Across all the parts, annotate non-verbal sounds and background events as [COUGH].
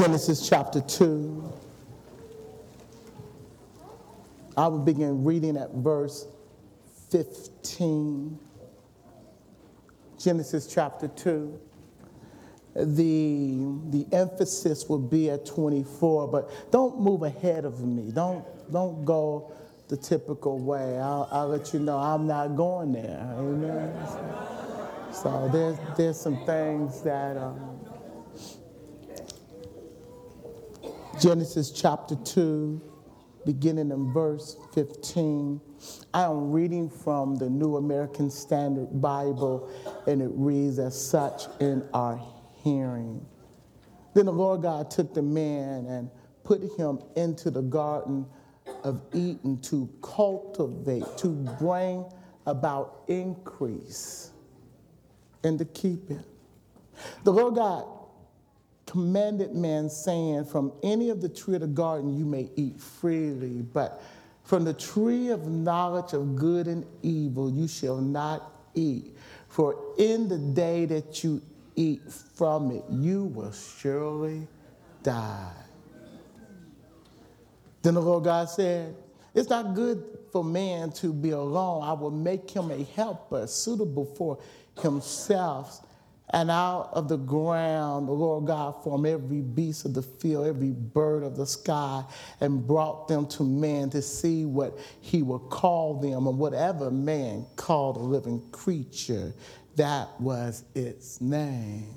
Genesis chapter 2. I will begin reading at verse 15. Genesis chapter 2. The, the emphasis will be at 24, but don't move ahead of me. Don't, don't go the typical way. I'll, I'll let you know I'm not going there. Amen. So, there's, there's some things that. Um, Genesis chapter 2, beginning in verse 15. I am reading from the New American Standard Bible, and it reads as such in our hearing. Then the Lord God took the man and put him into the garden of Eden to cultivate, to bring about increase, and to keep it. The Lord God commanded man, saying, From any of the tree of the garden you may eat freely, but from the tree of knowledge of good and evil you shall not eat. For in the day that you eat from it, you will surely die. Then the Lord God said, It's not good for man to be alone. I will make him a helper suitable for himself. And out of the ground, the Lord God formed every beast of the field, every bird of the sky, and brought them to man to see what he would call them. And whatever man called a living creature, that was its name.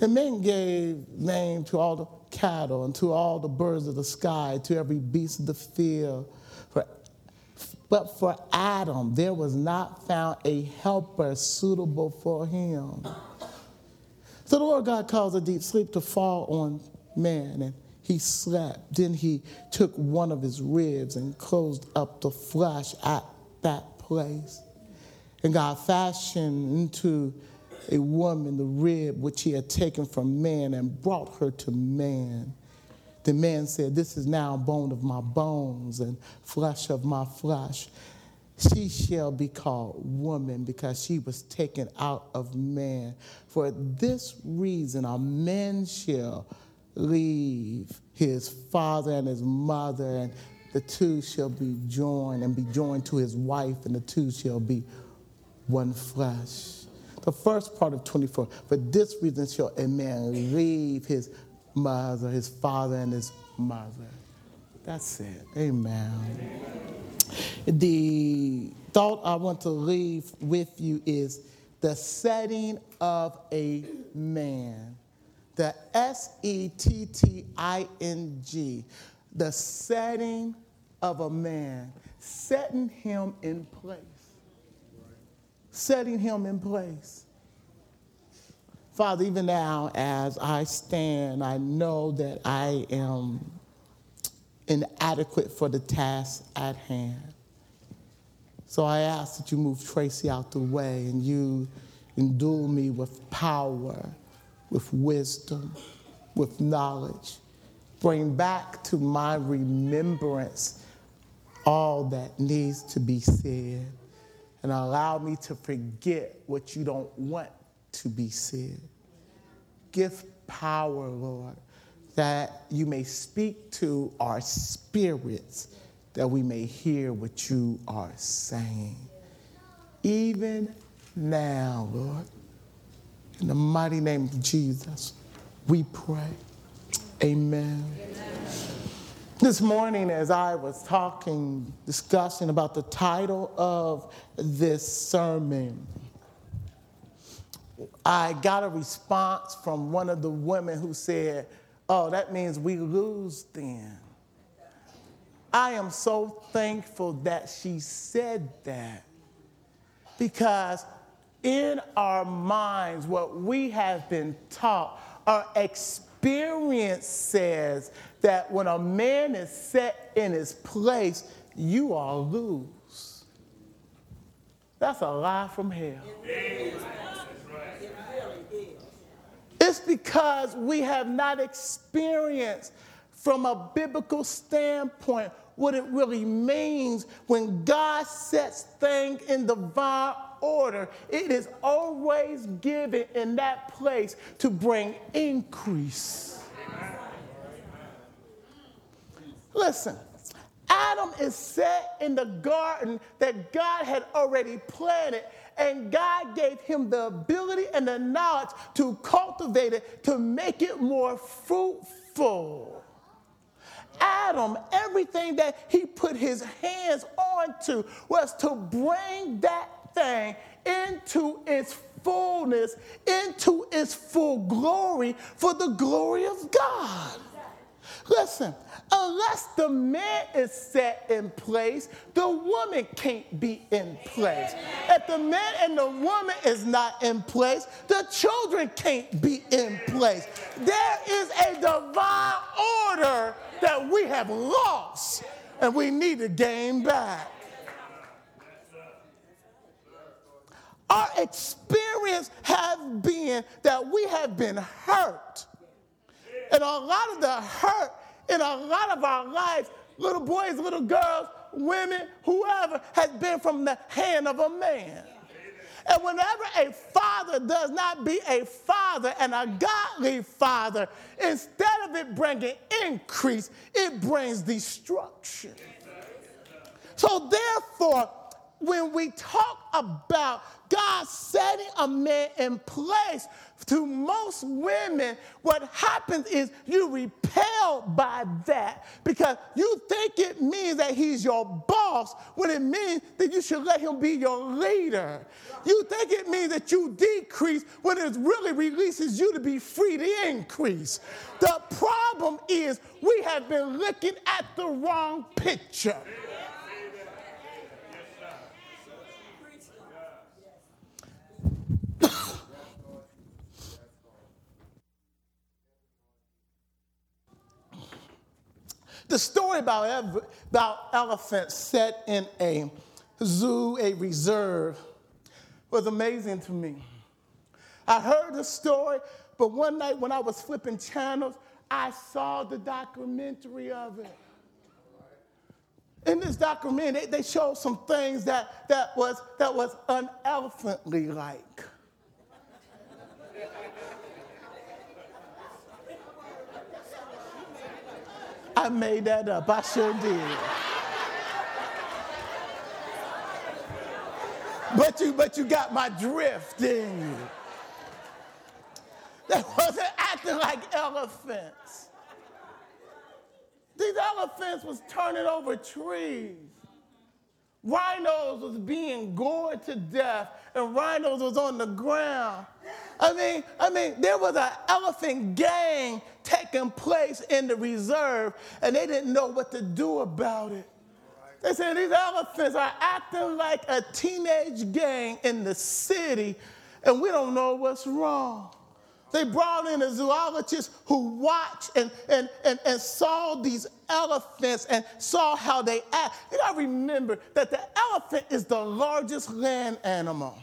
And man gave name to all the cattle and to all the birds of the sky, to every beast of the field. But for Adam, there was not found a helper suitable for him. So the Lord God caused a deep sleep to fall on man, and he slept. Then he took one of his ribs and closed up the flesh at that place. And God fashioned into a woman the rib which he had taken from man and brought her to man. The man said, This is now bone of my bones and flesh of my flesh. She shall be called woman because she was taken out of man. For this reason, a man shall leave his father and his mother, and the two shall be joined and be joined to his wife, and the two shall be one flesh. The first part of 24, for this reason shall a man leave his mother, his father, and his mother. That's it. Amen. The thought I want to leave with you is the setting of a man. The S E T T I N G. The setting of a man. Setting him in place. Setting him in place. Father, even now as I stand, I know that I am inadequate for the task at hand. So I ask that you move Tracy out the way and you endue me with power, with wisdom, with knowledge. Bring back to my remembrance all that needs to be said and allow me to forget what you don't want to be said. Give power, Lord, that you may speak to our spirits, that we may hear what you are saying. Even now, Lord, in the mighty name of Jesus, we pray. Amen. Amen. This morning, as I was talking, discussing about the title of this sermon, I got a response from one of the women who said, Oh, that means we lose then. I am so thankful that she said that because in our minds, what we have been taught, our experience says that when a man is set in his place, you all lose. That's a lie from hell. Just because we have not experienced from a biblical standpoint what it really means when God sets things in divine order, it is always given in that place to bring increase. Listen, Adam is set in the garden that God had already planted and God gave him the ability and the knowledge to cultivate it, to make it more fruitful. Adam, everything that he put his hands onto was to bring that thing into its fullness, into its full glory for the glory of God. Listen, unless the man is set in place, the woman can't be in place. If the man and the woman is not in place, the children can't be in place. There is a divine order that we have lost and we need to gain back. Our experience has been that we have been hurt and a lot of the hurt in a lot of our lives, little boys, little girls, women, whoever, has been from the hand of a man. And whenever a father does not be a father and a godly father, instead of it bringing increase, it brings destruction. So, therefore, when we talk about God setting a man in place, to most women, what happens is you repel by that because you think it means that he's your boss when it means that you should let him be your leader. You think it means that you decrease when it really releases you to be free to increase. The problem is we have been looking at the wrong picture. The story about, about elephants set in a zoo, a reserve, was amazing to me. I heard the story, but one night when I was flipping channels, I saw the documentary of it. In this documentary, they, they showed some things that, that was, that was unelephantly like. I made that up. I sure did. but you, but you got my drift, didn't you? They wasn't acting like elephants. These elephants was turning over trees. Rhinos was being gored to death, and rhinos was on the ground. I mean, I mean, there was an elephant gang taking place in the reserve, and they didn't know what to do about it. They said these elephants are acting like a teenage gang in the city, and we don't know what's wrong. They brought in a zoologist who watched and, and, and, and saw these elephants and saw how they act. You gotta remember that the elephant is the largest land animal.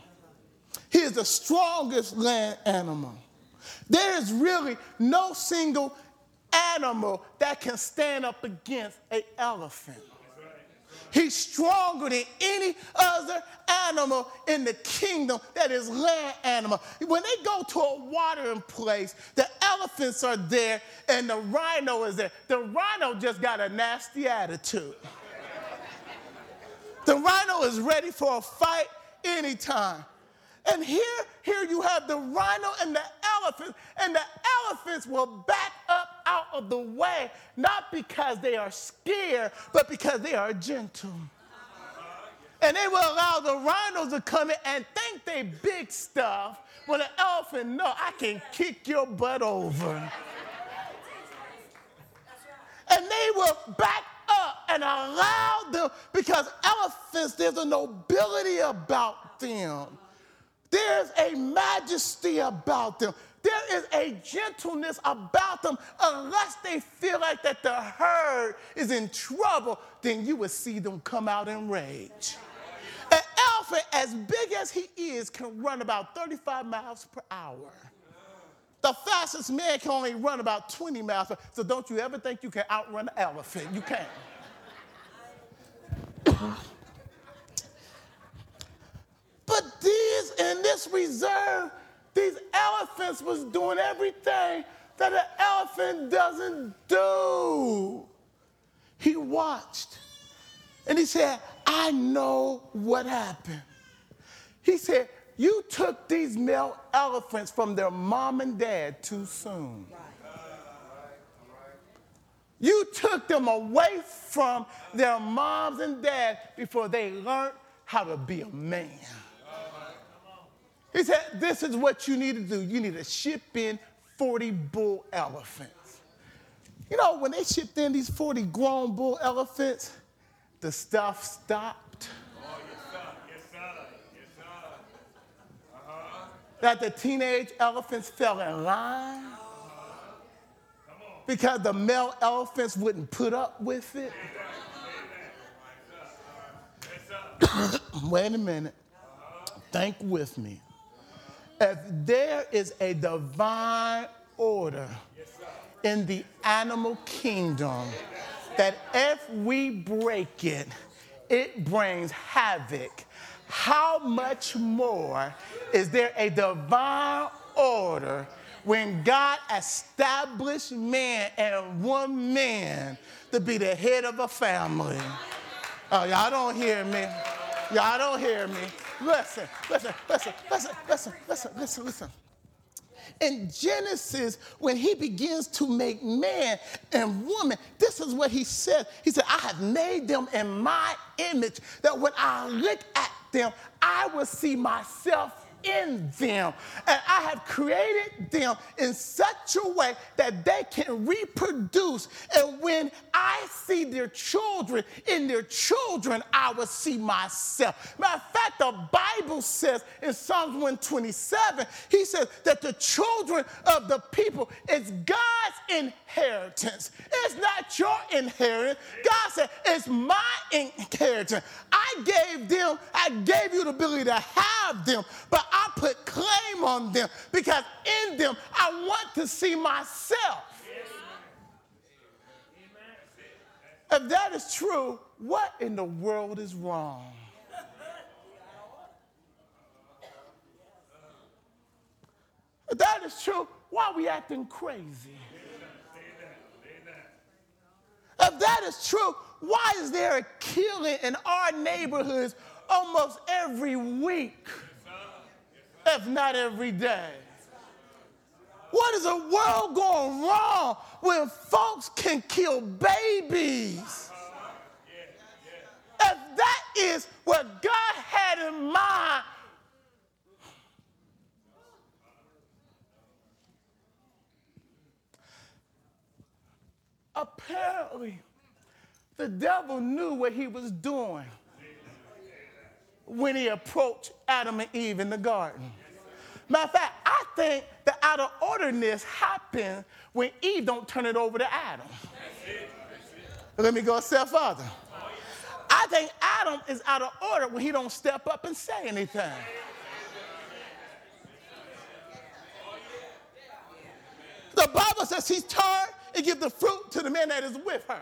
He is the strongest land animal. There is really no single animal that can stand up against an elephant. He's stronger than any other animal in the kingdom that is land animal. When they go to a watering place, the elephants are there and the rhino is there. The rhino just got a nasty attitude. the rhino is ready for a fight anytime. And here, here you have the rhino and the elephant, and the elephants will back up out of the way, not because they are scared, but because they are gentle. And they will allow the rhinos to come in and think they big stuff when the elephant know I can kick your butt over. And they will back up and allow them because elephants, there's a nobility about them. There's a majesty about them. There is a gentleness about them. Unless they feel like that the herd is in trouble, then you will see them come out in rage. An elephant, as big as he is, can run about 35 miles per hour. The fastest man can only run about 20 miles per. So don't you ever think you can outrun an elephant. You can't. But these in this reserve, these elephants was doing everything that an elephant doesn't do. he watched and he said, I know what happened. He said, You took these male elephants from their mom and dad too soon. You took them away from their moms and dads before they learned how to be a man. He said, This is what you need to do. You need to ship in 40 bull elephants. You know, when they shipped in these 40 grown bull elephants, the stuff stopped. Oh, yes, sir. Yes, sir. Yes, sir. Uh-huh. That the teenage elephants fell in line because the male elephants wouldn't put up with it. [COUGHS] Wait a minute. Think with me. If there is a divine order in the animal kingdom, that if we break it, it brings havoc. How much more is there a divine order when God established man and one man to be the head of a family? Oh, y'all don't hear me. Y'all don't hear me. Listen, listen, listen, listen, listen, listen, listen, in Genesis, when he begins to make man and woman, this is what he said. He said, I have made them in my image, that when I look at them, I will see myself in them. And I have created them in such a way that they can reproduce. And when I see their children, in their children, I will see myself. Matter of fact, the Bible says in Psalms 127, he says that the children of the people is God's inheritance. It's not your inheritance. God said, it's my inheritance. Gave them, I gave you the ability to have them, but I put claim on them because in them I want to see myself. If that is true, what in the world is wrong? If that is true, why are we acting crazy? If that is true, why is there a killing in our neighborhoods almost every week? if not every day. What is the world going wrong when folks can kill babies? If that is what God had in mind, apparently the devil knew what he was doing when he approached Adam and Eve in the garden. Matter of fact, I think the out of orderness happens when Eve don't turn it over to Adam. Let me go a step further. I think Adam is out of order when he don't step up and say anything. The Bible says he turned and give the fruit to the man that is with her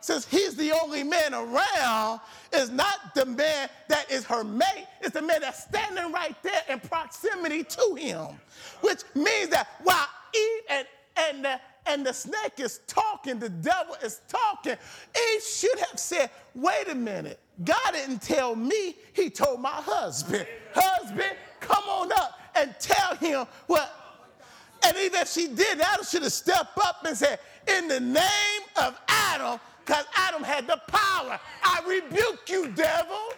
since he's the only man around, is not the man that is her mate, it's the man that's standing right there in proximity to him. Which means that while Eve and, and, the, and the snake is talking, the devil is talking, Eve should have said, wait a minute, God didn't tell me, he told my husband. Husband, come on up and tell him what. And even if she did, Adam should have stepped up and said, in the name of Adam, because Adam had the power. I rebuke you, devil.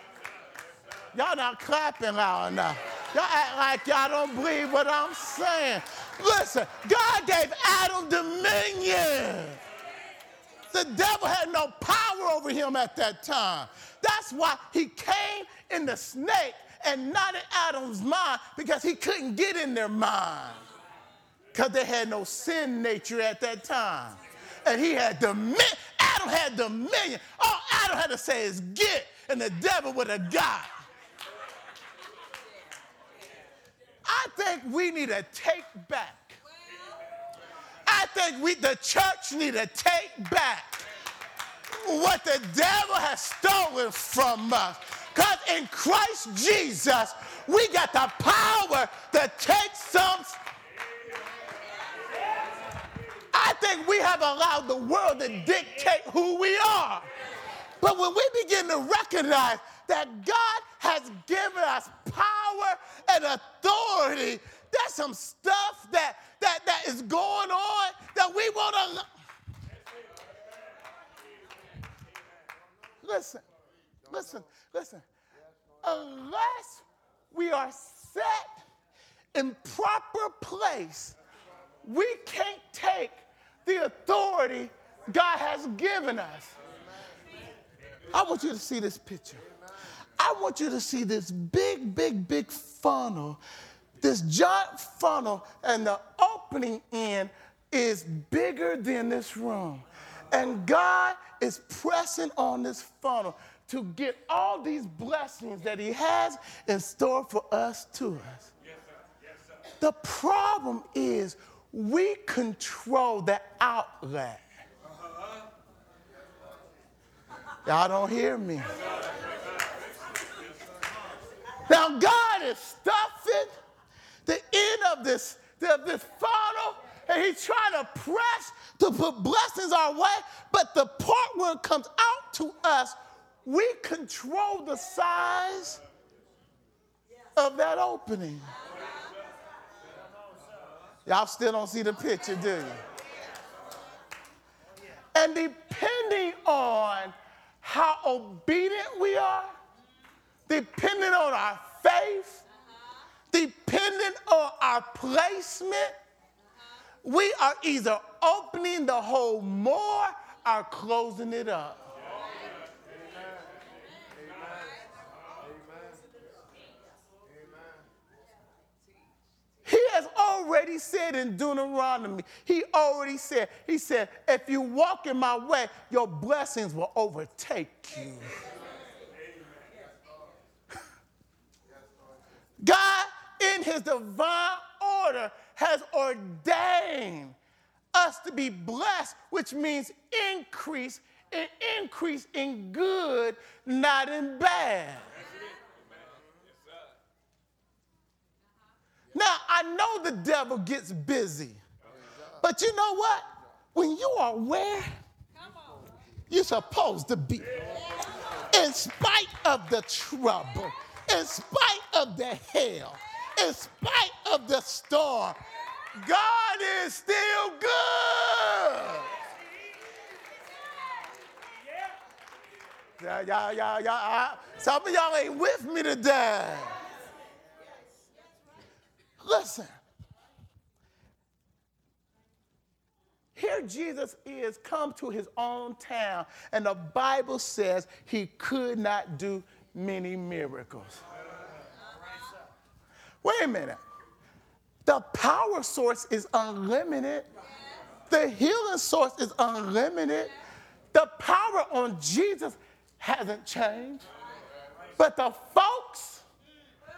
Y'all not clapping loud enough. Y'all act like y'all don't believe what I'm saying. Listen, God gave Adam dominion. The devil had no power over him at that time. That's why he came in the snake and not in Adam's mind because he couldn't get in their mind because they had no sin nature at that time. And he had dominion. Adam had dominion. All Adam had to say is get, and the devil would have got. I think we need to take back. I think we, the church, need to take back what the devil has stolen from us. Because in Christ Jesus, we got the power to take some. I think we have allowed the world to dictate who we are. But when we begin to recognize that God has given us power and authority, there's some stuff that, that, that is going on that we want to. Listen, listen, listen. Unless we are set in proper place, we can't take the authority God has given us. I want you to see this picture. I want you to see this big, big, big funnel, this giant funnel, and the opening end is bigger than this room. And God is pressing on this funnel to get all these blessings that He has in store for us to us. Yes, sir. Yes, sir. The problem is we control the outlet. Y'all don't hear me. Now, God is stuffing the end of this, of this funnel, and He's trying to press to put blessings our way. But the part where it comes out to us, we control the size of that opening. Y'all still don't see the picture, do you? And depending on how obedient we are, depending on our faith, depending on our placement, we are either opening the hole more or closing it up. He has already said in Deuteronomy, he already said, he said, if you walk in my way, your blessings will overtake you. [LAUGHS] God, in his divine order, has ordained us to be blessed, which means increase and increase in good, not in bad. Now, I know the devil gets busy, but you know what? When you are where you're supposed to be, in spite of the trouble, in spite of the hell, in spite of the storm, God is still good. Yeah, yeah, yeah. Some of y'all ain't with me today. Listen. Here Jesus is come to his own town, and the Bible says he could not do many miracles. Wait a minute. The power source is unlimited. The healing source is unlimited. The power on Jesus hasn't changed. But the folks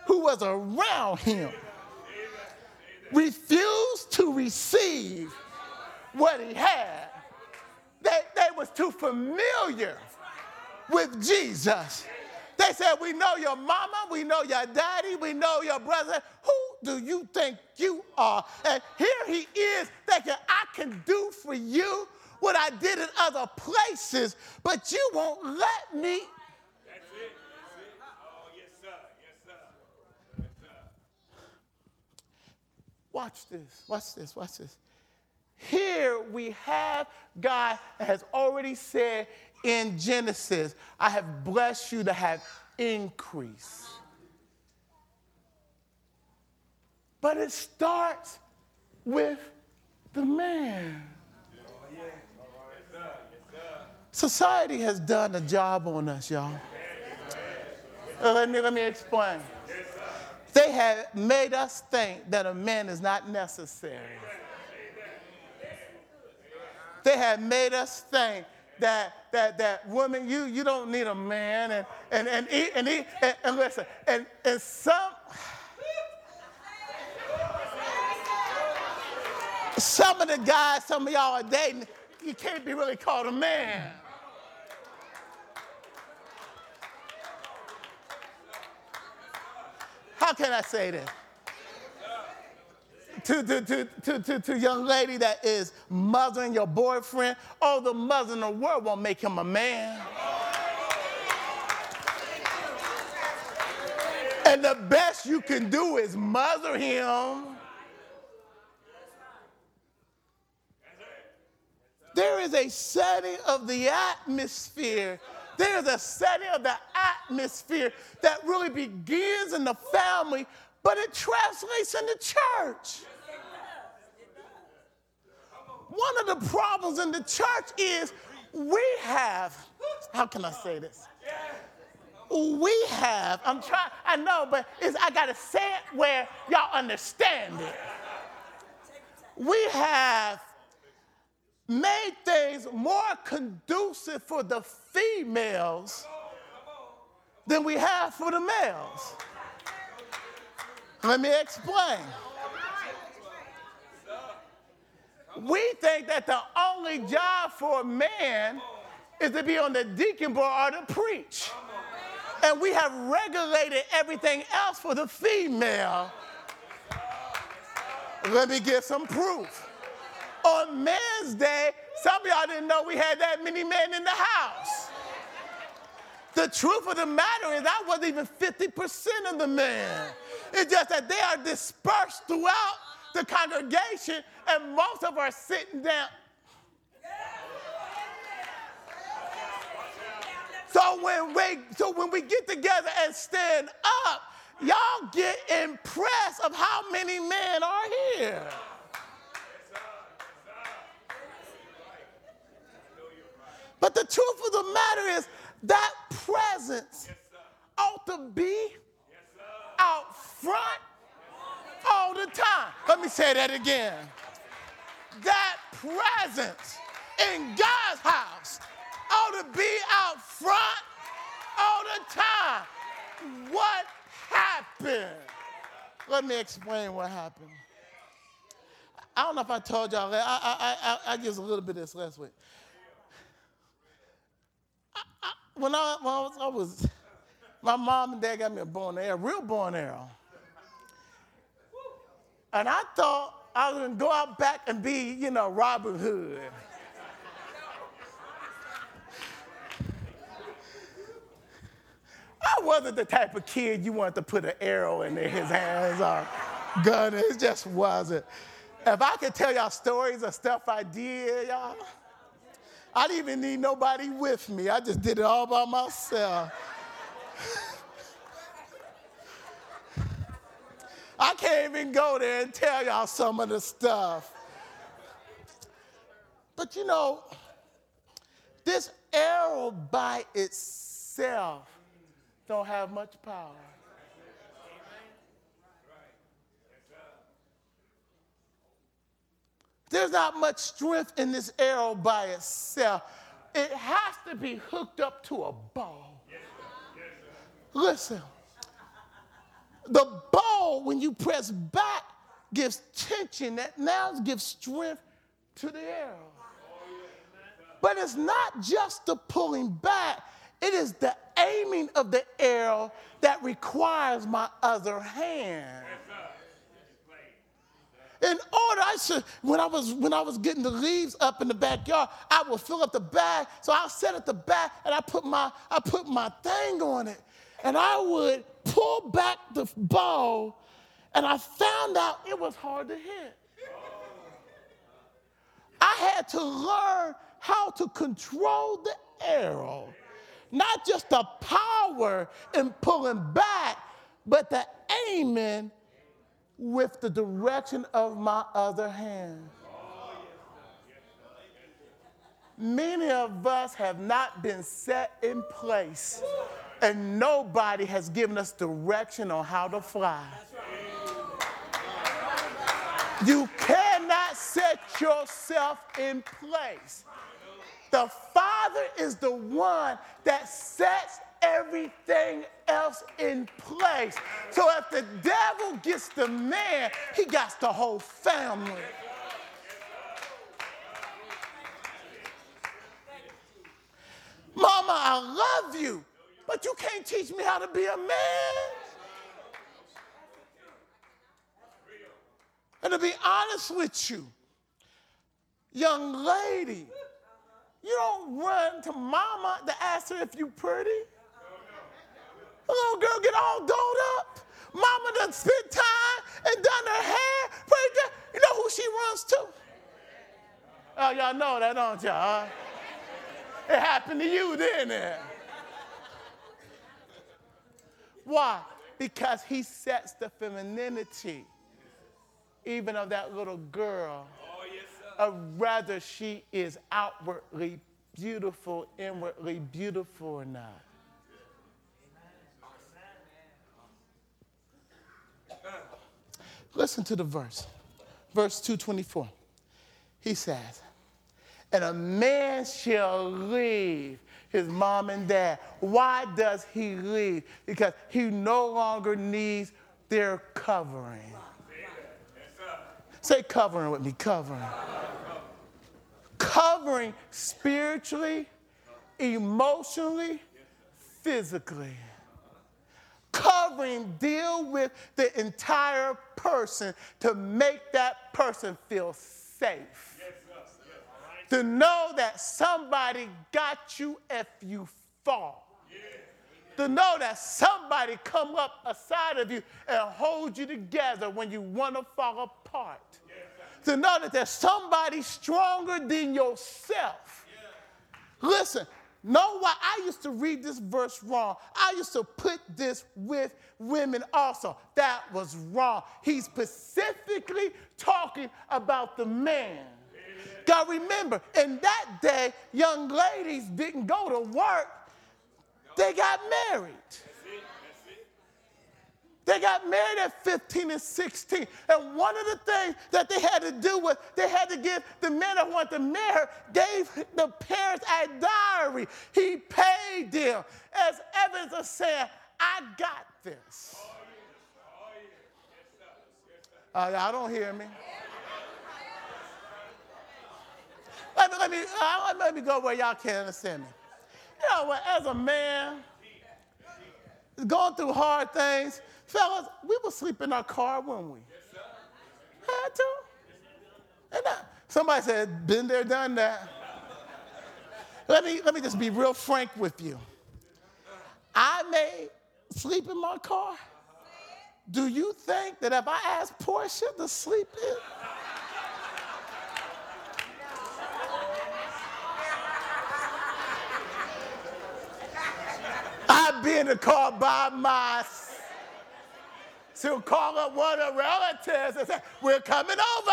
who was around him refused to receive what he had. They, they was too familiar with Jesus. They said, we know your mama, we know your daddy, we know your brother. Who do you think you are? And here he is thinking, I can do for you what I did in other places, but you won't let me Watch this, watch this, watch this. Here we have God has already said in Genesis, I have blessed you to have increase. But it starts with the man. Society has done a job on us, y'all. Uh, let me, let me explain. They have made us think that a man is not necessary. They have made us think that that that woman, you you don't need a man, and and and eat and eat and, and listen, and and some some of the guys, some of y'all are dating, you can't be really called a man. How can I say this? to, to, to, to, to, to young lady that is mothering your boyfriend, all the mother in the world won't make him a man. And the best you can do is mother him. There is a setting of the atmosphere. There is a setting of the atmosphere that really begins in the family, but it translates in the church. One of the problems in the church is we have, how can I say this? We have, I'm trying, I know, but I gotta say it where y'all understand it. We have made things more conducive for the females than we have for the males. Let me explain. We think that the only job for a man is to be on the deacon board or to preach. And we have regulated everything else for the female. Let me get some proof. On Men's Day, some of y'all didn't know we had that many men in the house. The truth of the matter is, I wasn't even 50% of the men. It's just that they are dispersed throughout the congregation, and most of us are sitting down. So when we so when we get together and stand up, y'all get impressed of how many men are here. But the truth of the matter is that presence ought to be out front all the time. Let me say that again. That presence in God's house ought to be out front all the time. What happened? Let me explain what happened. I don't know if I told y'all that. I, I, I, I just a little bit of this last week when I, when I, was, I was, my mom and dad got me a bow and arrow, real bow and arrow. And I thought I was gonna go out back and be, you know, Robin Hood. I wasn't the type of kid you wanted to put an arrow in his hands or gun. It just wasn't. If I could tell y'all stories of stuff I did, y'all. I didn't even need nobody with me. I just did it all by myself. I can't even go there and tell y'all some of the stuff. But you know, this arrow by itself don't have much power. There's not much strength in this arrow by itself. It has to be hooked up to a bow. Listen, the bow, when you press back, gives tension that now gives strength to the arrow. But it's not just the pulling back, it is the aiming of the arrow that requires my other hand. In order, I should, when I was when I was getting the leaves up in the backyard, I would fill up the bag. So I set at the back and I put my I put my thing on it. And I would pull back the bow, and I found out it was hard to hit. I had to learn how to control the arrow. Not just the power in pulling back, but the aiming with the direction of my other hand. Many of us have not been set in place, and nobody has given us direction on how to fly. You cannot set yourself in place. The Father is the one that sets everything else in place. So if the devil gets the man, he got the whole family. Mama, I love you, but you can't teach me how to be a man. And to be honest with you, young lady, you don't run to mama to ask her if you pretty. Little girl get all dolled up. Mama done spent time and done her hair. Pretty good. You know who she runs to? Oh, y'all know that, don't y'all? It happened to you, didn't it? Eh? Why? Because he sets the femininity, even of that little girl, of whether she is outwardly beautiful, inwardly beautiful or not. Listen to the verse. Verse 224. He says, And a man shall leave his mom and dad. Why does he leave? Because he no longer needs their covering. Say covering with me, covering. Covering spiritually, emotionally, physically covering deal with the entire person to make that person feel safe. Yes, yes. To know that somebody got you if you fall. To know that somebody come up aside of you and hold you together when you want to fall apart. To know that there's somebody stronger than yourself. Listen, Know why I used to read this verse wrong. I used to put this with women also. That was wrong. He's specifically talking about the man. God, remember, in that day, young ladies didn't go to work, they got married. They got married at 15 and 16. And one of the things that they had to do was they had to give the man that wanted to marry her, gave the parents a diary. He paid them as evidence of saying, I got this. Uh, y'all don't hear me. Let me, let, me, uh, let me go where y'all can understand me. You know, as a man, going through hard things, Fellas, we would sleep in our car, wouldn't we? Yes, Had to. And I, somebody said, been there, done that. let, me, let me just be real frank with you. I may sleep in my car. Do you think that if I asked Portia to sleep in, I'd be in the car by myself? She'll call up one of her relatives and say, We're coming over.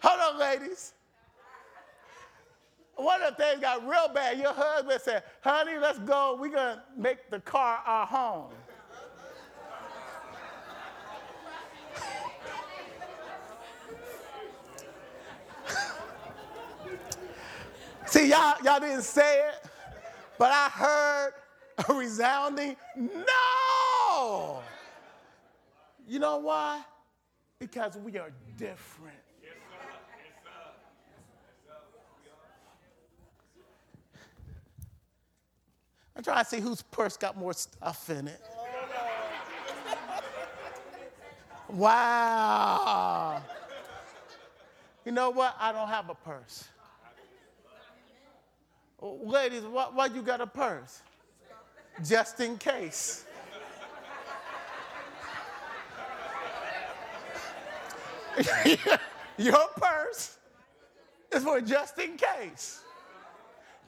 Hold on, ladies. One of the things got real bad. Your husband said, Honey, let's go. We're going to make the car our home. [LAUGHS] See, y'all, y'all didn't say it, but I heard [LAUGHS] a resounding no. You know why? Because we are different. I'm trying to see whose purse got more stuff in it. [LAUGHS] Wow. You know what? I don't have a purse. Ladies, why, why you got a purse? Just in case. [LAUGHS] Your purse is for just in case.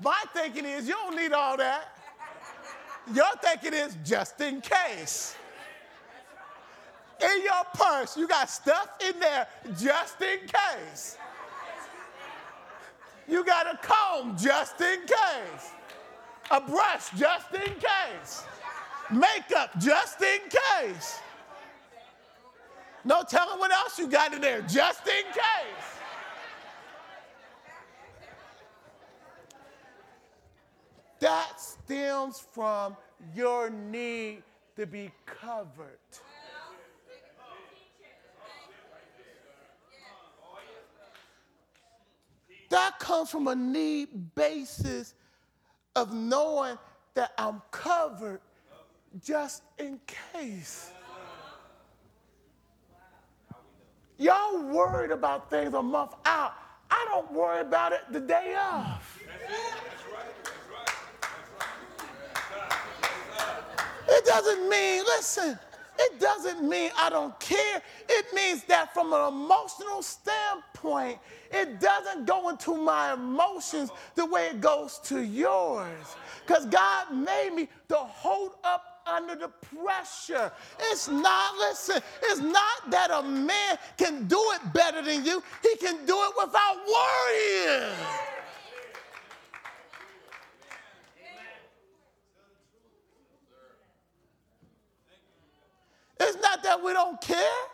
My thinking is you don't need all that. Your thinking is just in case. In your purse, you got stuff in there just in case. You got a comb just in case a brush just in case, makeup just in case. No telling what else you got in there, just in case. That stems from your need to be covered. That comes from a need basis of knowing that I'm covered just in case. Y'all worried about things a month out. I don't worry about it the day of. It doesn't mean, listen, it doesn't mean I don't care. It means that from an emotional standpoint, it doesn't go into my emotions the way it goes to yours. Because God made me to hold up under the pressure. It's not, listen, it's not that a man can do it better than you, he can do it without worrying. It's not that we don't care.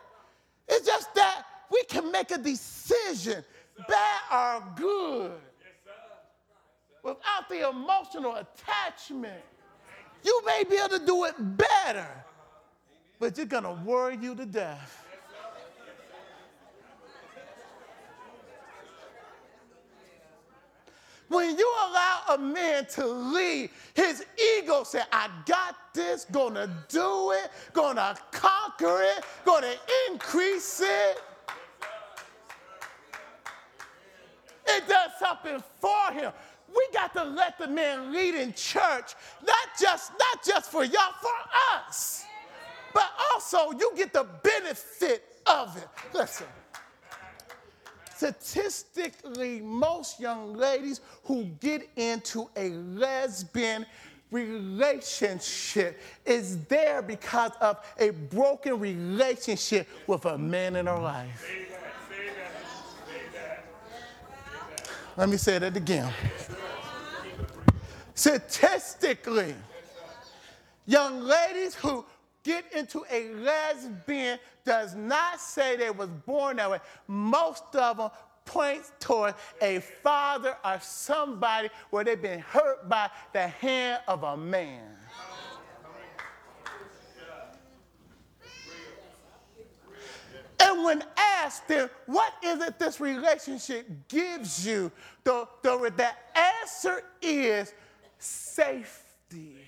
It's just that we can make a decision, bad or good, without the emotional attachment. You may be able to do it better, but you're going to worry you to death. When you allow a man to lead, his ego said, I got this, gonna do it, gonna conquer it, gonna increase it. It does something for him. We got to let the man lead in church, not just, not just for y'all, for us. But also you get the benefit of it. Listen statistically, most young ladies who get into a lesbian relationship is there because of a broken relationship with a man in her life. Let me say that again. Statistically, young ladies who get into a lesbian does not say they was born that way. Most of them point toward a father or somebody where they've been hurt by the hand of a man. And when asked, then, what is it this relationship gives you? The, the, the answer is safety.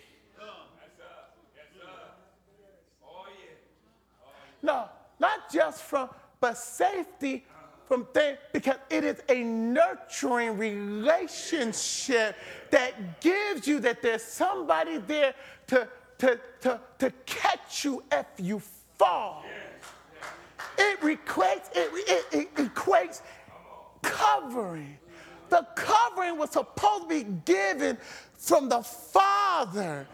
No, not just from, but safety from things, because it is a nurturing relationship that gives you that there's somebody there to, to, to, to catch you if you fall. It equates, it, it, it equates covering. The covering was supposed to be given from the Father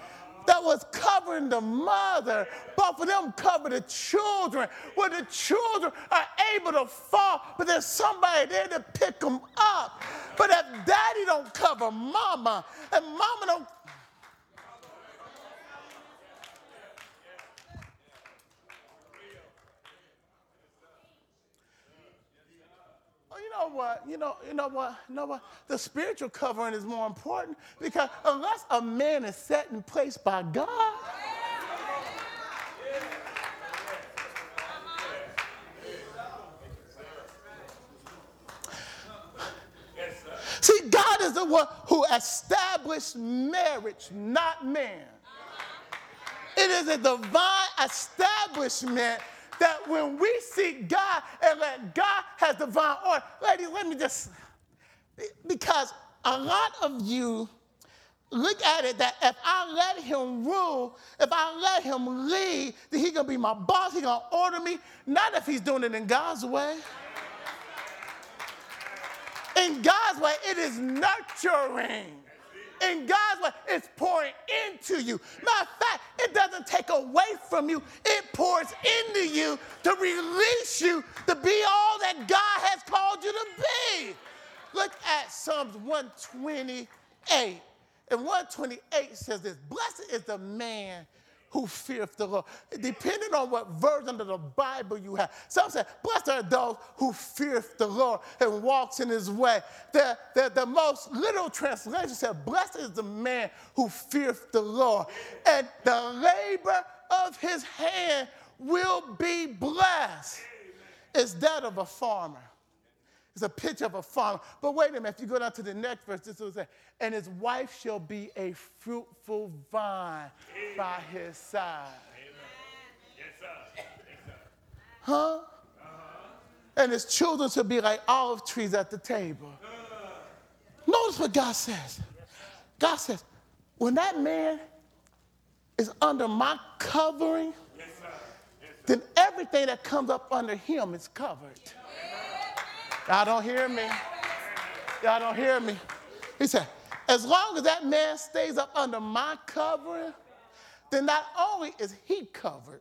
that was covering the mother. Both of them cover the children, where the children are able to fall, but there's somebody there to pick them up. But if daddy don't cover mama, and mama don't know what? You know, you know what? You know what? The spiritual covering is more important because unless a man is set in place by God, See, God is the one who established marriage, not man. It is a divine establishment that when we seek God and let God has divine order, ladies, let me just, because a lot of you look at it that if I let him rule, if I let him lead, then he's gonna be my boss, he's gonna order me, not if he's doing it in God's way. In God's way, it is nurturing in God's way, it's pouring into you. Matter of fact, it doesn't take away from you, it pours into you to release you to be all that God has called you to be. Look at Psalms 128. And 128 says this Blessed is the man who feareth the Lord. Depending on what version of the Bible you have. Some say, blessed are those who feareth the Lord and walks in his way. The, the, the most literal translation says, blessed is the man who feareth the Lord. And the labor of his hand will be blessed. Is that of a farmer. It's a picture of a farmer. But wait a minute, if you go down to the next verse, this will say, and his wife shall be a fruitful vine Amen. by his side. Amen. Yes, sir. Yes, sir. Huh? Uh-huh. And his children shall be like olive trees at the table. Uh. Notice what God says. God says, when that man is under my covering, yes, sir. Yes, sir. then everything that comes up under him is covered. Y'all don't hear me. Y'all don't hear me. He said, as long as that man stays up under my covering, then not only is he covered,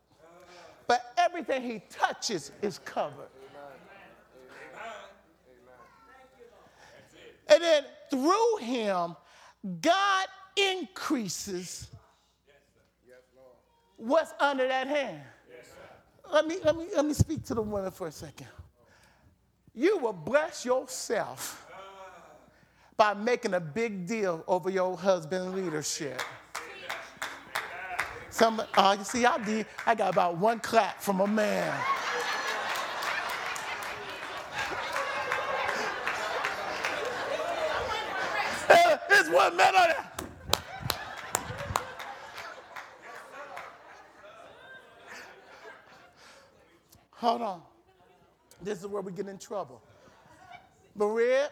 but everything he touches is covered. And then through him, God increases what's under that hand. Let me, let me, let me speak to the women for a second you will bless yourself by making a big deal over your husband's leadership. Some, uh, you see, I did. I got about one clap from a man. There's one man on there. Hold on. This is where we get in trouble. Maria,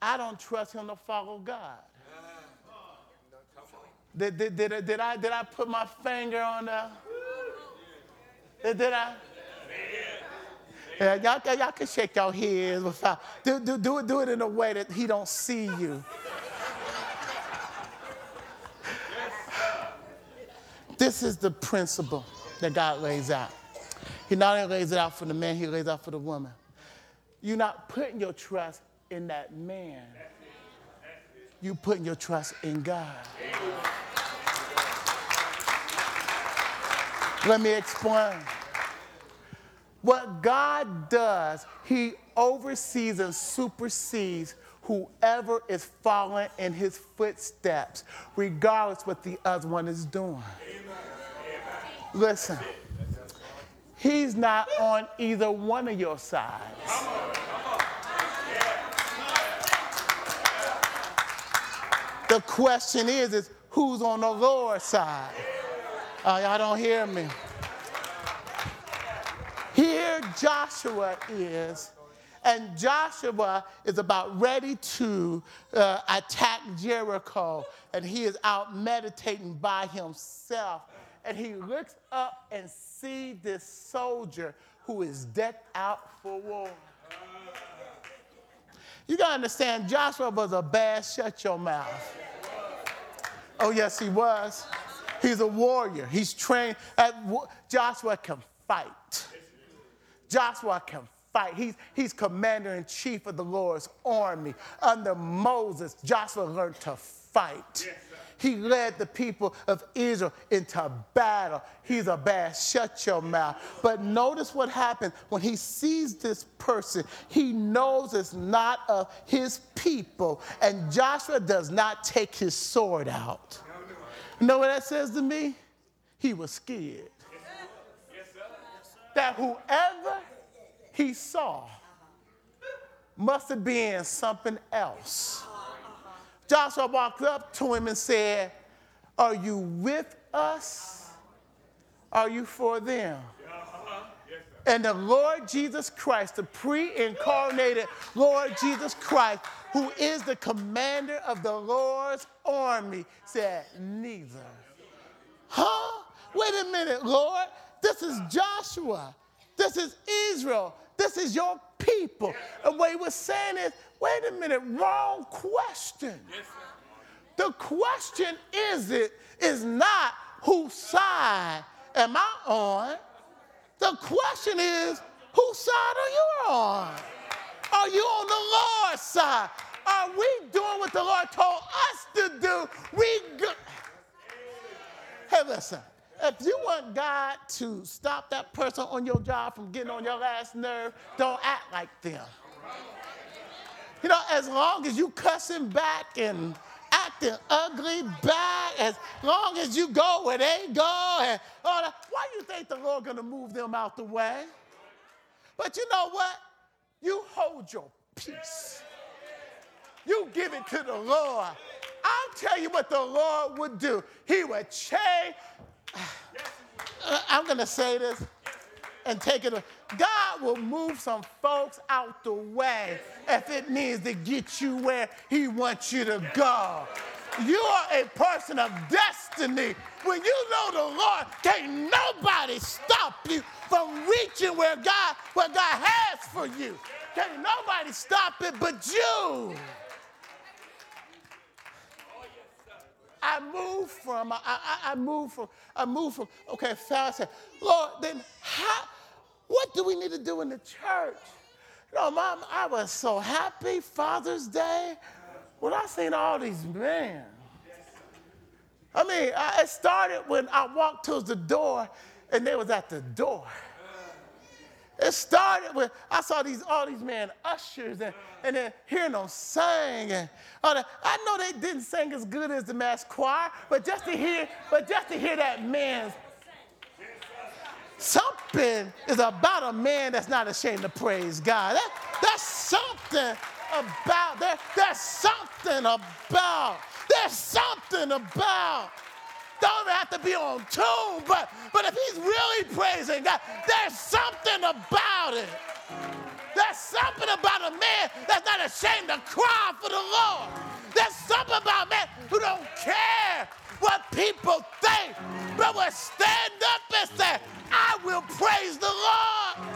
I don't trust him to follow God. Did, did, did, did, I, did I put my finger on the. Did, did I? Yeah, y'all, y'all can shake your heads without. Do, do, do, it, do it in a way that he don't see you. This is the principle that God lays out. He not only lays it out for the man, he lays it out for the woman. You're not putting your trust in that man. You're putting your trust in God. Let me explain. What God does, He oversees and supersedes whoever is following in His footsteps, regardless what the other one is doing. Listen. He's not on either one of your sides. The question is, is who's on the Lord's side? Uh, y'all don't hear me. Here Joshua is, and Joshua is about ready to uh, attack Jericho, and he is out meditating by himself and he looks up and sees this soldier who is decked out for war. You gotta understand, Joshua was a bad shut your mouth. Oh, yes, he was. He's a warrior. He's trained. Joshua can fight. Joshua can fight. He's, he's commander in chief of the Lord's army. Under Moses, Joshua learned to fight. He led the people of Israel into battle. He's a bad, shut your mouth. But notice what happens when he sees this person. He knows it's not of his people. And Joshua does not take his sword out. You know what that says to me? He was scared. That whoever he saw must have been something else. Joshua walked up to him and said, Are you with us? Are you for them? And the Lord Jesus Christ, the pre incarnated Lord Jesus Christ, who is the commander of the Lord's army, said, Neither. Huh? Wait a minute, Lord. This is Joshua. This is Israel. This is your people. And what he was saying is, wait a minute, wrong question. the question is it is not whose side am I on? The question is, whose side are you on? Are you on the Lord's side? Are we doing what the Lord told us to do? We go- Hey, listen. If you want God to stop that person on your job from getting on your last nerve, don't act like them. You know, as long as you cussing back and acting ugly back, as long as you go where they go and all that, why do you think the Lord gonna move them out the way? But you know what? you hold your peace. You give it to the Lord. I'll tell you what the Lord would do. He would change. [SIGHS] Uh, I'm going to say this and take it. God will move some folks out the way if it means to get you where He wants you to go. You are a person of destiny. When you know the Lord, can't nobody stop you from reaching where God, what God has for you. Can't nobody stop it but you. I moved from, I, I, I from, I moved from, okay, Pharaoh said, Lord, then how, what do we need to do in the church? You know, Mom, I was so happy Father's Day when I seen all these men. I mean, I, it started when I walked towards the door and they was at the door. It started when I saw these all these men ushers and, and then hearing them sing and all that. I know they didn't sing as good as the mass choir, but just to hear, but just to hear that man's something is about a man that's not ashamed to praise God. That, that's something about there, there's something about there's something about don't have to be on tune, but, but if he's really praising God, there's something about it. There's something about a man that's not ashamed to cry for the Lord. There's something about a man who don't care what people think, but will stand up and say, I will praise the Lord.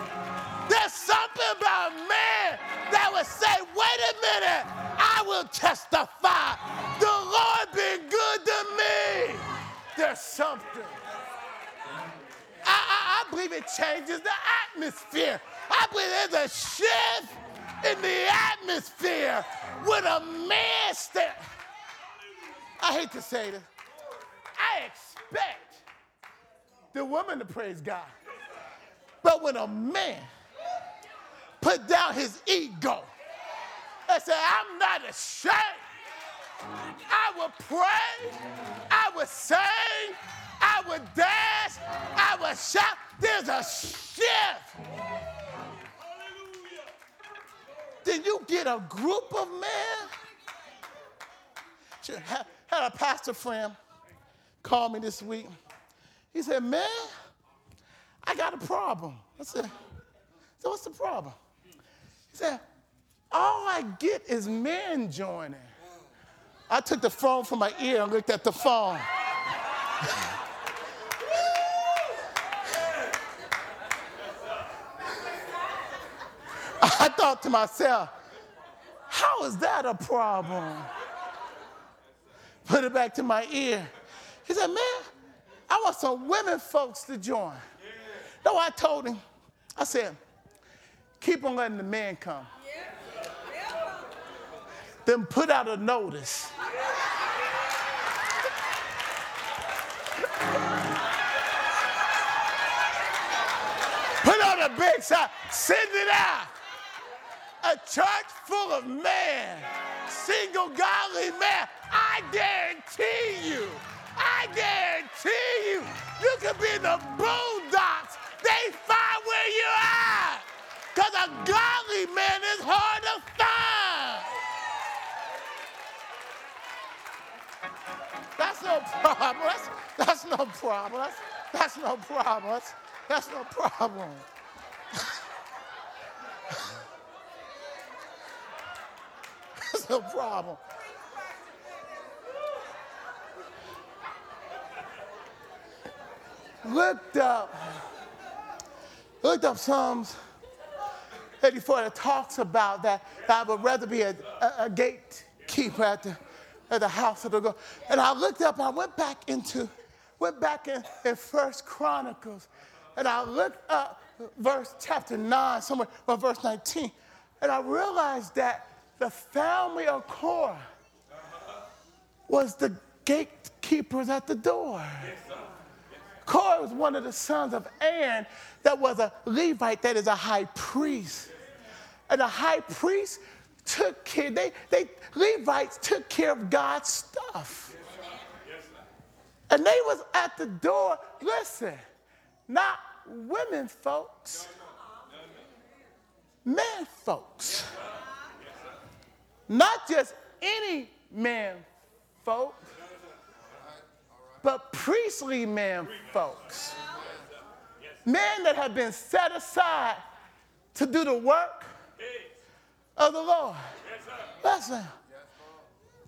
There's something about a man that would say, wait a minute, I will testify. The Lord me. There's something. I, I, I believe it changes the atmosphere. I believe there's a shift in the atmosphere when a man stands. I hate to say this. I expect the woman to praise God. But when a man put down his ego and say, I'm not ashamed I would pray, I would sing, I would dance, I would shout. There's a shift. Then you get a group of men. Had a pastor friend call me this week. He said, Man, I got a problem. I said, So what's the problem? He said, All I get is men joining. I took the phone from my ear and looked at the phone. I thought to myself, how is that a problem? Put it back to my ear. He said, man, I want some women folks to join. No, I told him, I said, keep on letting the men come. Then put out a notice Put on a big sign, send it out. A church full of men, single godly men. I guarantee you, I guarantee you, you could be in the boondocks. They find where you're. Because a godly man is hard to find. That's no problem. That's, that's no problem. That's, that's no problem. That's, that's no problem. That's no problem. Looked up, looked up Psalms 84 that talks about that, I would rather be a, a, a gatekeeper at the, at the house of the God. And I looked up, I went back into, went back in, in First Chronicles, and I looked up verse chapter 9, somewhere, or verse 19, and I realized that the family of Korah was the gatekeepers at the door. Korah was one of the sons of Aaron that was a Levite, that is a high priest. And the high priest took care, they, they Levites took care of God's stuff. And they was at the door, listen, not women folks. men folks. Not just any man folk, but priestly men folks. Men that have been set aside to do the work of the Lord. Listen,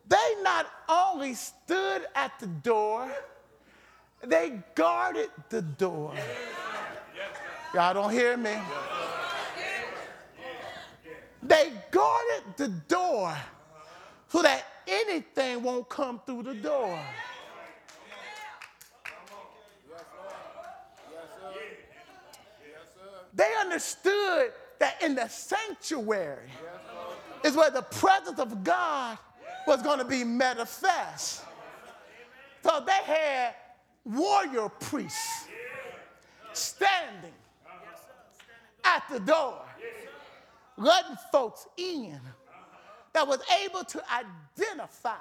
they not only stood at the door, they guarded the door. Y'all don't hear me? They guarded the door so that anything won't come through the door. They understood that in the sanctuary is where the presence of God was going to be manifest. So they had warrior priests standing at the door, letting folks in that was able to identify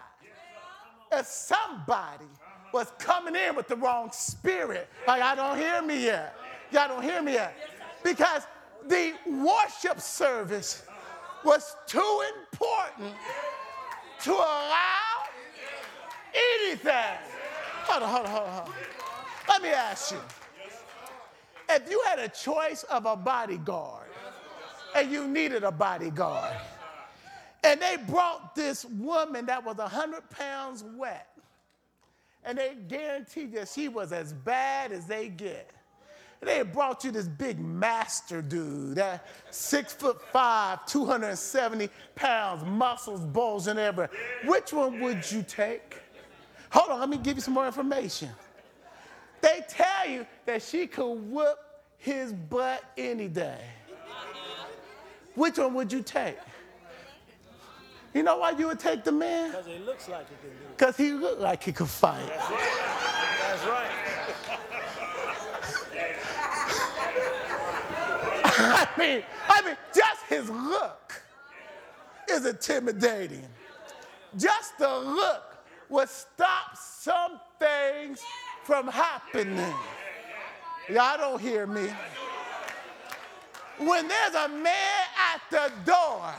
if somebody was coming in with the wrong spirit. Like, I don't hear me yet. Y'all don't hear me yet. Because the worship service was too important to allow anything. Hold on, hold on, hold on. Let me ask you. If you had a choice of a bodyguard and you needed a bodyguard, and they brought this woman that was 100 pounds wet, and they guaranteed that she was as bad as they get. They brought you this big master dude, that six foot five, 270 pounds, muscles bulging everywhere. Which one would you take? Hold on, let me give you some more information. They tell you that she could whoop his butt any day. Which one would you take? You know why you would take the man? Because he looks like he can do it. Because he looked like he could fight. That's right. I mean, I mean, just his look is intimidating. Just the look would stop some things from happening. Y'all don't hear me. When there's a man at the door,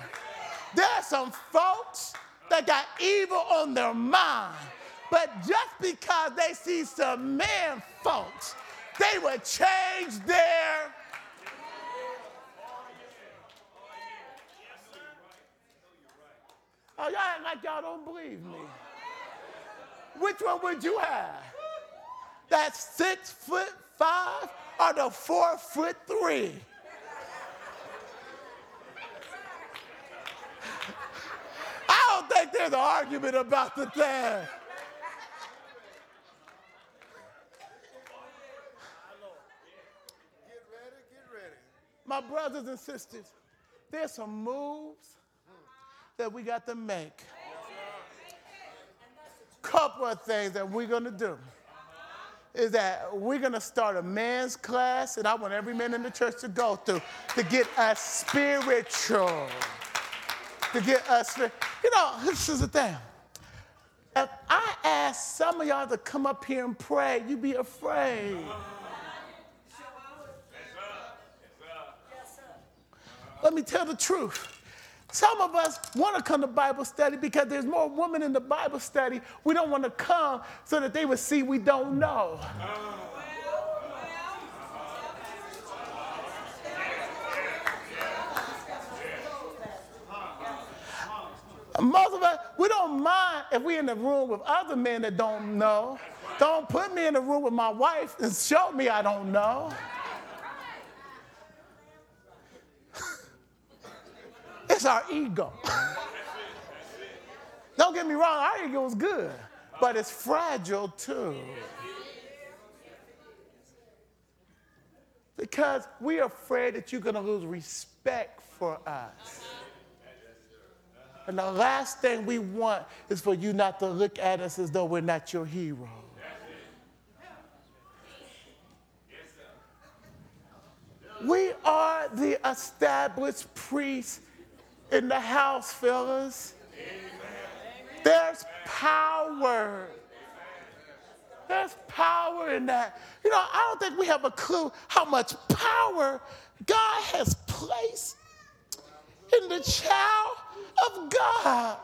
there's some folks that got evil on their mind. But just because they see some man folks, they would change their Oh, y'all act like y'all don't believe me. Which one would you have? That six foot five or the four foot three? I don't think there's an argument about the thing. Get ready, get ready. My brothers and sisters, there's some moves that we got to make. Couple of things that we're gonna do is that we're gonna start a men's class, and I want every man in the church to go through to get us spiritual. To get us, you know, this is the thing. If I ask some of y'all to come up here and pray, you'd be afraid. Let me tell the truth. Some of us want to come to Bible study because there's more women in the Bible study. We don't want to come so that they would see we don't know. Most of us, we don't mind if we're in the room with other men that don't know. Don't put me in the room with my wife and show me I don't know. Our ego. Don't get me wrong, our ego is good, but it's fragile too. Because we're afraid that you're going to lose respect for us. And the last thing we want is for you not to look at us as though we're not your hero. We are the established priests in the house, fellas. There's power. There's power in that. You know, I don't think we have a clue how much power God has placed in the child of God.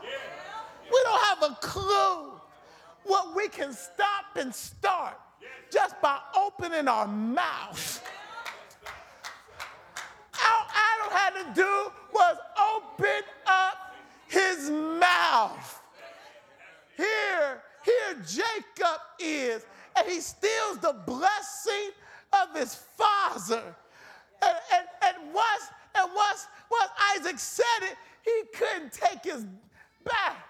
We don't have a clue what we can stop and start just by opening our mouth. Had to do was open up his mouth. Here, here Jacob is, and he steals the blessing of his father. And, and, and once, and once, once Isaac said it, he couldn't take his back.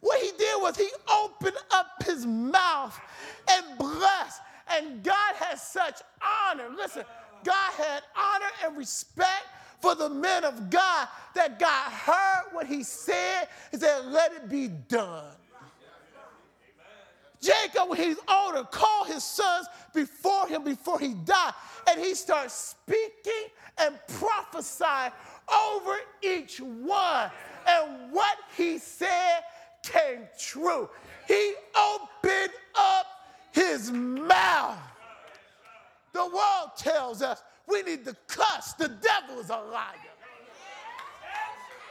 What he did was he opened up his mouth and blessed. And God has such honor. Listen, God had honor and respect for the men of God that God heard what he said and said, let it be done. Jacob, when he's older, called his sons before him before he died, and he starts speaking and prophesying over each one. And what he said came true. He opened up his mouth. The world tells us we need to cuss. The devil is a liar.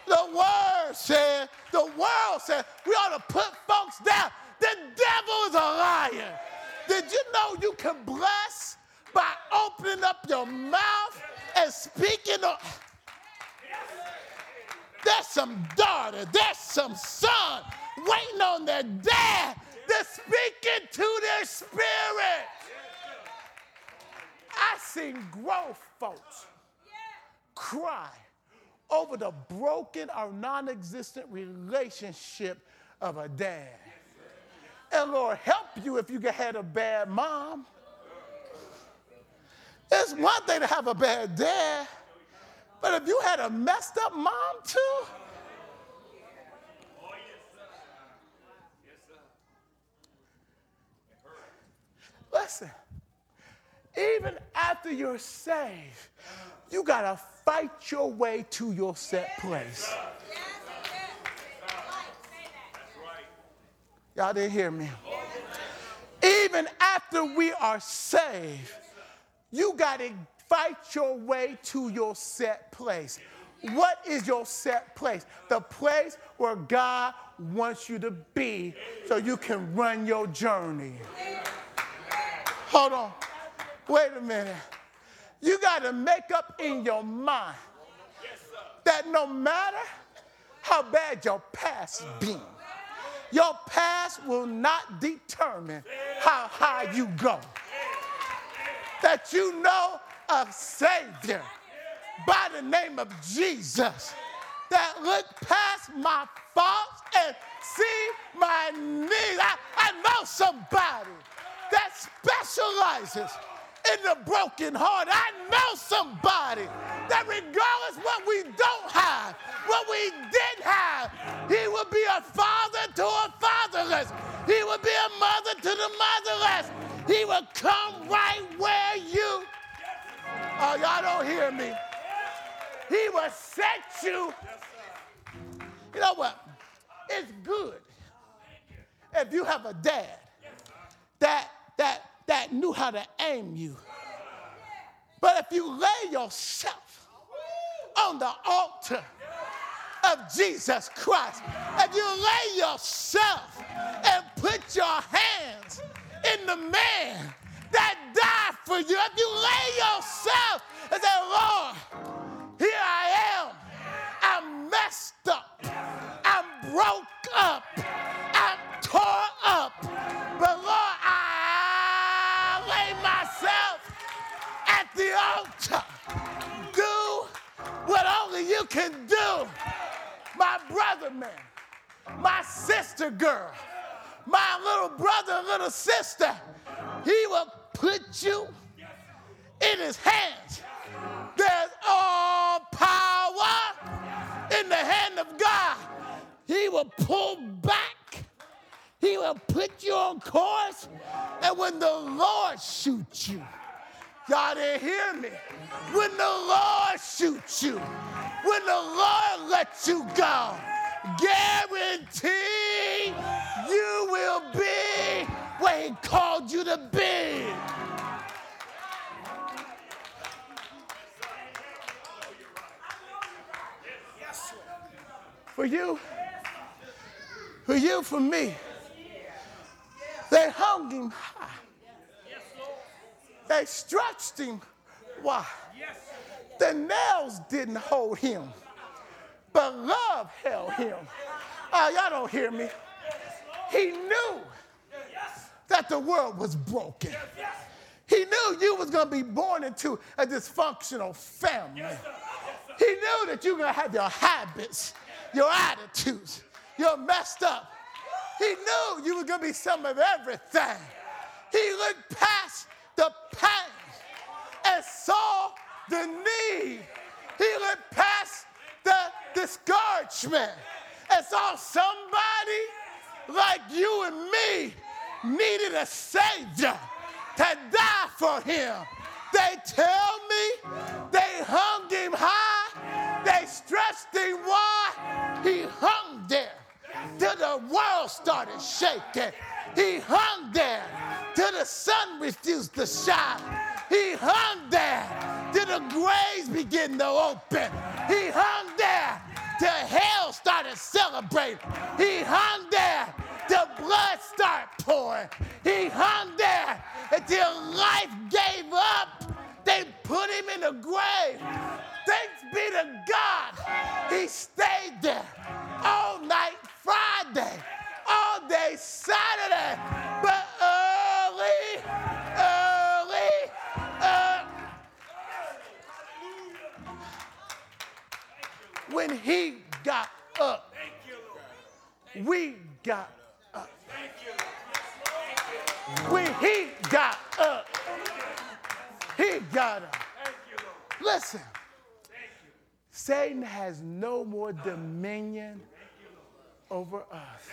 The word said, the world said we ought to put folks down. The devil is a liar. Did you know you can bless by opening up your mouth and speaking? Of, there's some daughter, there's some son waiting on their dad to speak into their spirit. Seen grown folks cry over the broken or non existent relationship of a dad. And Lord, help you if you had a bad mom. It's one thing to have a bad dad, but if you had a messed up mom too, listen, even after you're saved, you got to fight your way to your set place. Y'all didn't hear me. Even after we are saved, you got to fight your way to your set place. What is your set place? The place where God wants you to be so you can run your journey. Hold on. Wait a minute. You got to make up in your mind that no matter how bad your past been, your past will not determine how high you go. That you know a Savior by the name of Jesus that look past my faults and see my need. I, I know somebody that specializes in the broken heart. I know somebody that regardless what we don't have, what we did have, he will be a father to a fatherless. He will be a mother to the motherless. He will come right where you. Oh, y'all don't hear me. He will set you. You know what? It's good if you have a dad that that that knew how to aim you. But if you lay yourself on the altar of Jesus Christ, if you lay yourself and put your hands in the man that died for you, if you lay yourself and say, Lord, here I am, I'm messed up, I'm broke up, altar. Do what only you can do. My brother, man, my sister girl, my little brother, little sister, he will put you in his hands. There's all power in the hand of God. He will pull back. He will put you on course. And when the Lord shoots you, Y'all didn't hear me. When the Lord shoots you, when the Lord lets you go, guarantee you will be where He called you to be. for you, for you, for me. They hung him. They stretched him Why? The nails didn't hold him, but love held him. Oh, y'all don't hear me. He knew that the world was broken. He knew you was gonna be born into a dysfunctional family. He knew that you're gonna have your habits, your attitudes, you're messed up. He knew you were gonna be some of everything. He looked past the pain and saw the need. He looked past the discouragement and saw somebody like you and me needed a savior to die for him. They tell me they hung him high, they stretched him wide. He hung till the world started shaking. He hung there till the sun refused to shine. He hung there till the graves began to open. He hung there till hell started celebrating. He hung there till blood started pouring. He hung there until life gave up. They put him in the grave. Thanks be to God. He stayed there all night Friday, all day Saturday, but early, early, uh, when he got up, we got up. When he got up, he got up. Listen, Satan has no more dominion over us.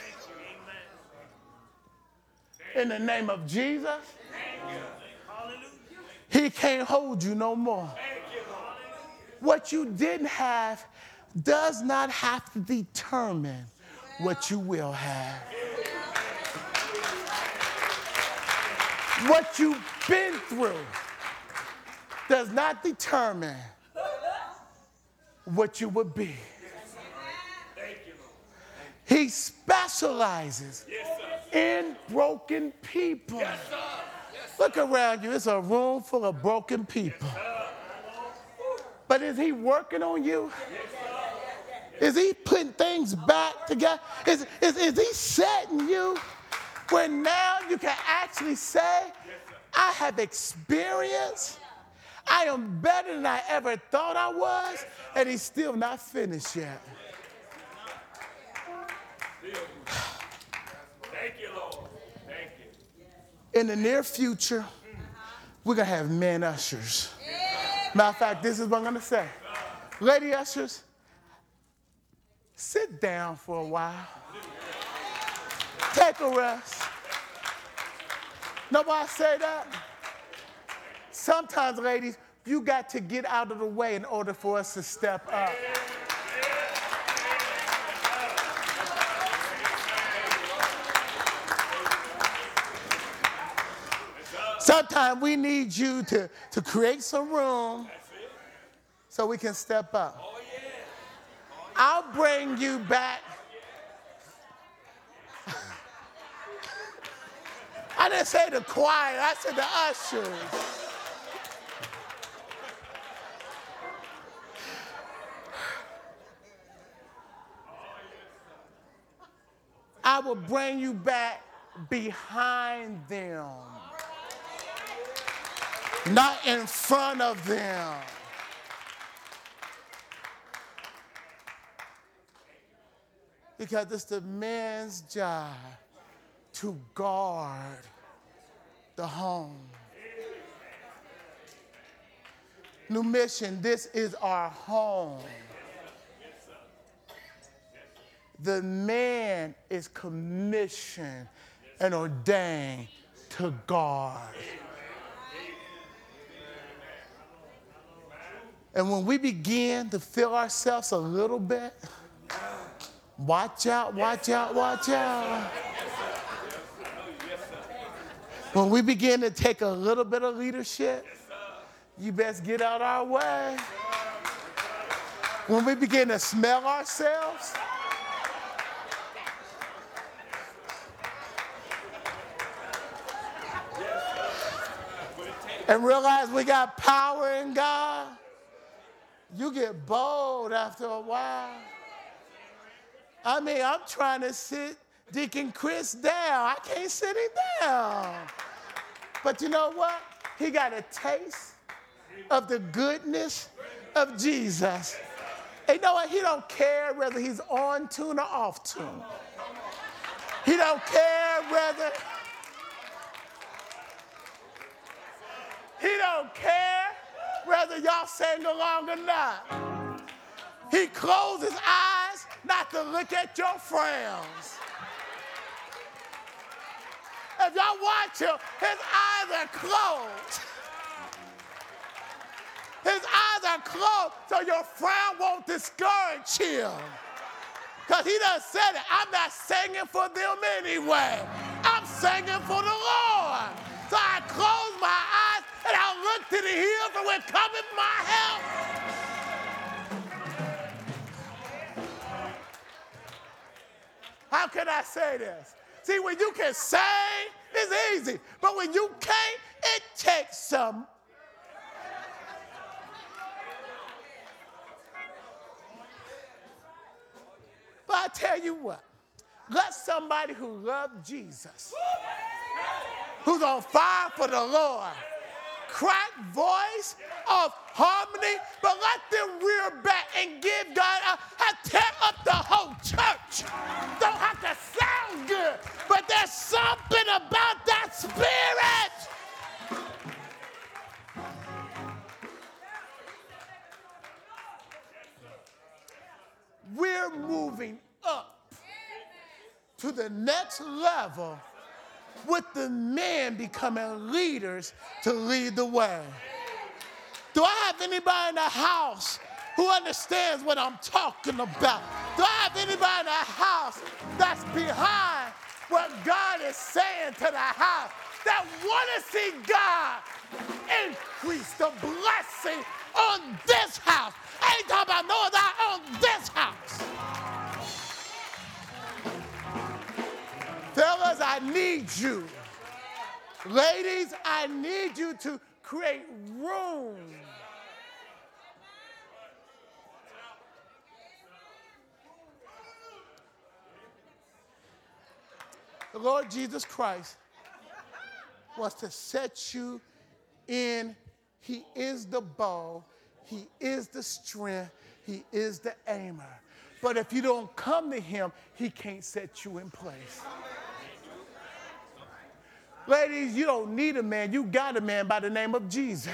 In the name of Jesus, he can't hold you no more. What you didn't have does not have to determine what you will have. What you've been through does not determine what you will be. He specializes in broken people. Look around you, it's a room full of broken people. But is he working on you? Is he putting things back together? Is, is, is he setting you where now you can actually say, I have experience, I am better than I ever thought I was, and he's still not finished yet. Thank you, Lord. Thank you. In the near future, we're gonna have men ushers. Matter of fact, this is what I'm gonna say. Lady ushers, sit down for a while. Take a rest. I say that? Sometimes, ladies, you got to get out of the way in order for us to step up. Sometimes we need you to, to create some room so we can step up. I'll bring you back. [LAUGHS] I didn't say the choir, I said the ushers. I will bring you back behind them, not in front of them. Because it's the man's job to guard the home. New mission, this is our home. The man is commissioned and ordained to guard. And when we begin to feel ourselves a little bit, watch out, watch out, watch out. When we begin to take a little bit of leadership, you best get out our way. When we begin to smell ourselves, and realize we got power in God you get bold after a while. I mean, I'm trying to sit Deacon Chris down. I can't sit him down. But you know what? He got a taste of the goodness of Jesus. And you know what? He don't care whether he's on tune or off tune. He don't care whether he don't care whether y'all sing along or not. He closes his eyes not to look at your frowns. If y'all watch him, his eyes are closed. His eyes are closed so your frown won't discourage him. Because he done said it. I'm not singing for them anyway. I'm singing for the Lord. So I close my eyes and I'll look to the hills from where cometh my help. How can I say this? See, when you can say, it's easy. But when you can't, it takes some But I tell you what, let somebody who loves Jesus, who's on fire for the Lord, crack voice of harmony, but let them rear back and give God a, a tear up the whole church. Don't have to sound good, but there's something about that spirit. We're moving up to the next level with the men becoming leaders to lead the way. Do I have anybody in the house who understands what I'm talking about? Do I have anybody in the house that's behind what God is saying to the house that want to see God increase the blessing on this house? I ain't talking about no other on this house. Fellas, I need you. Ladies, I need you to create room. The Lord Jesus Christ wants to set you in. He is the bow, He is the strength, He is the aimer. But if you don't come to Him, He can't set you in place. Ladies, you don't need a man. You got a man by the name of Jesus.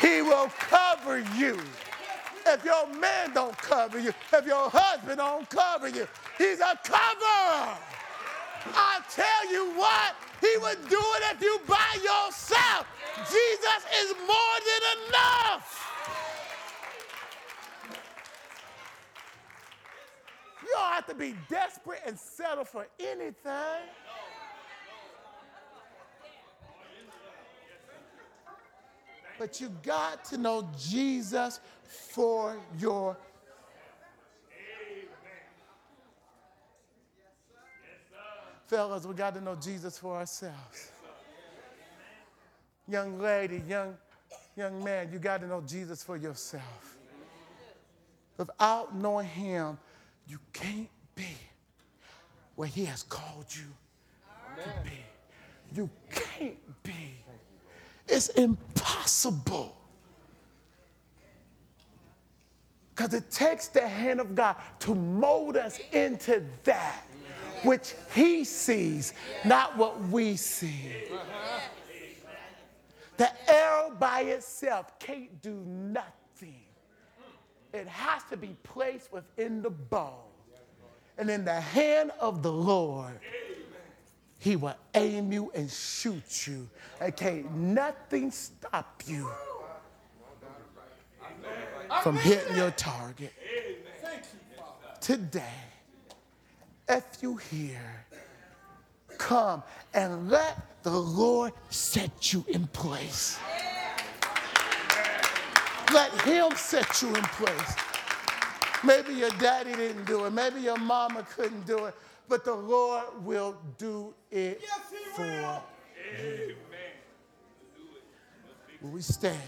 He will cover you. If your man don't cover you, if your husband don't cover you, he's a coverer. I tell you what, he would do it if you by yourself. Jesus is more than enough. You don't have to be desperate and settle for anything. But you got to know Jesus for your Fellas, we got to know Jesus for ourselves. Young lady, young, young man, you got to know Jesus for yourself. Without knowing him, you can't be where he has called you Amen. to be. You can't be. It's impossible. Because it takes the hand of God to mold us into that which he sees, not what we see. Uh-huh. The arrow by itself can't do nothing. It has to be placed within the bow. And in the hand of the Lord, he will aim you and shoot you. And can't nothing stop you from hitting your target. Today, if you hear, come and let the Lord set you in place. Let Him set you in place. Maybe your daddy didn't do it. Maybe your mama couldn't do it. But the Lord will do it yes, for will. you. Amen. Will we stand?